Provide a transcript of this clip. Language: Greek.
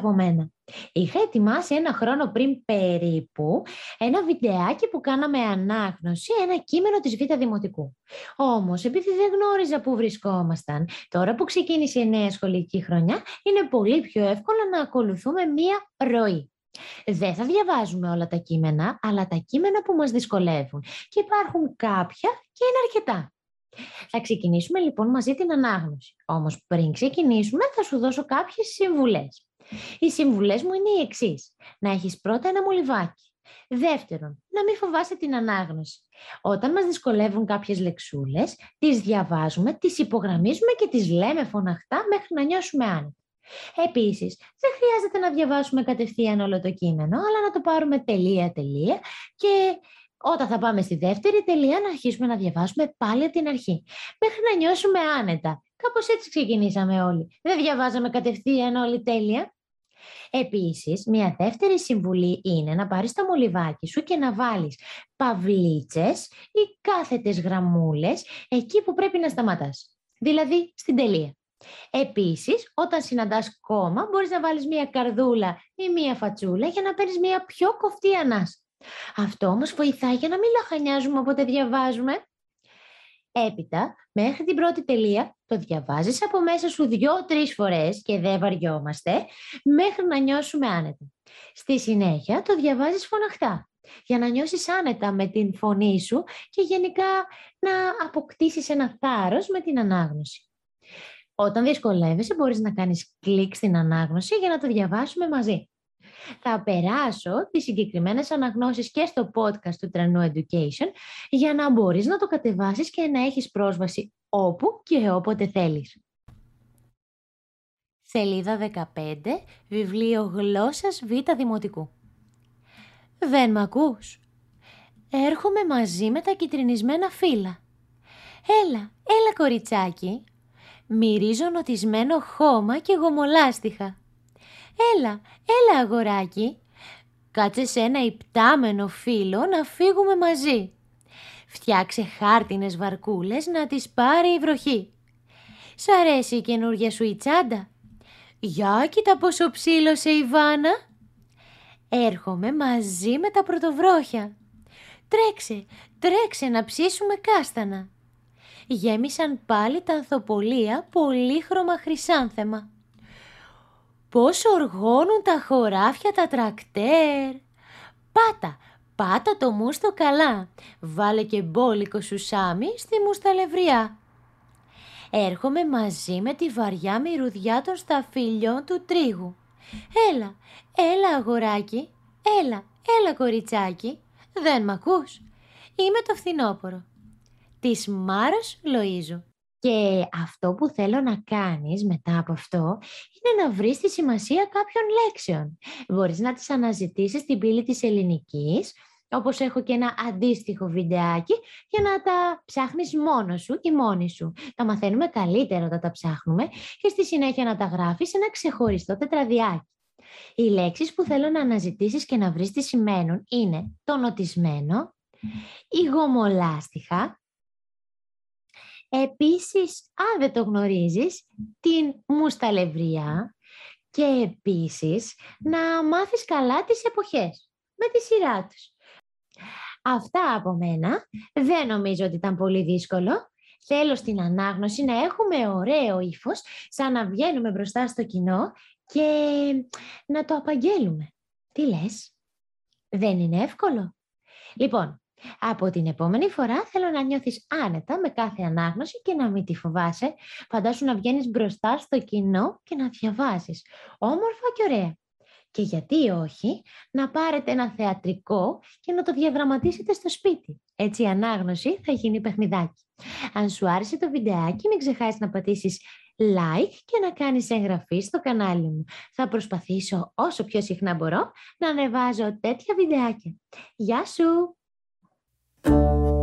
από μένα. Είχα ετοιμάσει ένα χρόνο πριν περίπου ένα βιντεάκι που κάναμε ανάγνωση, ένα κείμενο της Β' Δημοτικού. Όμως, επειδή δεν γνώριζα πού βρισκόμασταν, τώρα που ξεκίνησε η νέα σχολική χρονιά, είναι πολύ πιο εύκολο να ακολουθούμε μία ροή. Δεν θα διαβάζουμε όλα τα κείμενα, αλλά τα κείμενα που μας δυσκολεύουν. Και υπάρχουν κάποια και είναι αρκετά. Θα ξεκινήσουμε λοιπόν μαζί την ανάγνωση. Όμως πριν ξεκινήσουμε θα σου δώσω κάποιες συμβουλές. Οι συμβουλές μου είναι οι εξής. Να έχεις πρώτα ένα μολυβάκι. Δεύτερον, να μην φοβάσαι την ανάγνωση. Όταν μας δυσκολεύουν κάποιες λεξούλες, τις διαβάζουμε, τις υπογραμμίζουμε και τις λέμε φωναχτά μέχρι να νιώσουμε άνετα. Επίσης, δεν χρειάζεται να διαβάσουμε κατευθείαν όλο το κείμενο, αλλά να το πάρουμε τελεία-τελεία και όταν θα πάμε στη δεύτερη τελεία να αρχίσουμε να διαβάσουμε πάλι από την αρχή, μέχρι να νιώσουμε άνετα. Κάπως έτσι ξεκινήσαμε όλοι. Δεν διαβάζαμε κατευθείαν όλη τέλεια. Επίσης, μια δεύτερη συμβουλή είναι να πάρεις το μολυβάκι σου και να βάλεις παυλίτσες ή κάθετες γραμμούλες εκεί που πρέπει να σταματάς. Δηλαδή, στην τελεία. Επίσης, όταν συναντάς κόμμα, μπορείς να βάλεις μία καρδούλα ή μία φατσούλα για να παίρνεις μία πιο κοφτή ανάσα. Αυτό όμως βοηθάει για να μην λαχανιάζουμε όποτε διαβάζουμε. Έπειτα, μέχρι την πρώτη τελεία, το διαβάζεις από μέσα σου δυο-τρεις φορές και δεν βαριόμαστε, μέχρι να νιώσουμε άνετα. Στη συνέχεια, το διαβάζεις φωναχτά, για να νιώσεις άνετα με την φωνή σου και γενικά να αποκτήσεις ένα θάρρος με την ανάγνωση. Όταν δυσκολεύεσαι, μπορείς να κάνεις κλικ στην ανάγνωση για να το διαβάσουμε μαζί. Θα περάσω τις συγκεκριμένες αναγνώσεις και στο podcast του Τρανού Education για να μπορείς να το κατεβάσεις και να έχεις πρόσβαση όπου και όποτε θέλεις. Σελίδα 15, βιβλίο γλώσσας Β' Δημοτικού. Δεν μ' ακούς; Έρχομαι μαζί με τα κυτρινισμένα φύλλα. Έλα, έλα κοριτσάκι. Μυρίζω νοτισμένο χώμα και γομολάστιχα. Έλα, έλα αγοράκι. Κάτσε σε ένα υπτάμενο φύλλο να φύγουμε μαζί. Φτιάξε χάρτινες βαρκούλες να τις πάρει η βροχή. Σ' αρέσει η καινούργια σου η τσάντα; Για κοίτα πόσο ψήλωσε η Βάνα. Έρχομαι μαζί με τα πρωτοβρόχια. Τρέξε, τρέξε να ψήσουμε κάστανα. Γέμισαν πάλι τα ανθοπολία πολύχρωμα χρυσάνθεμα. Πώς οργώνουν τα χωράφια τα τρακτέρ. Πάτα, πάτα το μούστο καλά. Βάλε και μπόλικο σουσάμι στη μουσταλευριά. Έρχομαι μαζί με τη βαριά μυρουδιά των σταφυλιών του τρίγου. Έλα, έλα αγοράκι, έλα, έλα κοριτσάκι. Δεν μ' ακούς; Είμαι το φθινόπορο. Της Μάρος Λοΐζου. Και αυτό που θέλω να κάνεις μετά από αυτό είναι να βρεις τη σημασία κάποιων λέξεων. Μπορείς να τις αναζητήσεις στην πύλη της ελληνικής, όπως έχω και ένα αντίστοιχο βιντεάκι, για να τα ψάχνεις μόνος σου ή μόνη σου. Τα μαθαίνουμε καλύτερα όταν τα ψάχνουμε και στη συνέχεια να τα γράφεις σε ένα ξεχωριστό τετραδιάκι. Οι λέξεις που θέλω να αναζητήσεις και να βρεις τι σημαίνουν είναι το νοτισμένο, η γομολάστιχα, Επίσης, αν δεν το γνωρίζεις, την μουσταλευρία και επίσης να μάθεις καλά τις εποχές με τη σειρά τους. Αυτά από μένα. Δεν νομίζω ότι ήταν πολύ δύσκολο. Θέλω στην ανάγνωση να έχουμε ωραίο ύφος, σαν να βγαίνουμε μπροστά στο κοινό και να το απαγγέλουμε. Τι λες; Δεν είναι εύκολο; Λοιπόν, από την επόμενη φορά θέλω να νιώθεις άνετα με κάθε ανάγνωση και να μην τη φοβάσαι. Φαντάσου να βγαίνεις μπροστά στο κοινό και να διαβάζεις. Όμορφα και ωραία. Και γιατί όχι, να πάρετε ένα θεατρικό και να το διαδραματίσετε στο σπίτι. Έτσι η ανάγνωση θα γίνει παιχνιδάκι. Αν σου άρεσε το βιντεάκι, μην ξεχάσεις να πατήσεις like και να κάνεις εγγραφή στο κανάλι μου. Θα προσπαθήσω όσο πιο συχνά μπορώ να ανεβάζω τέτοια βιντεάκια. Γεια σου! Música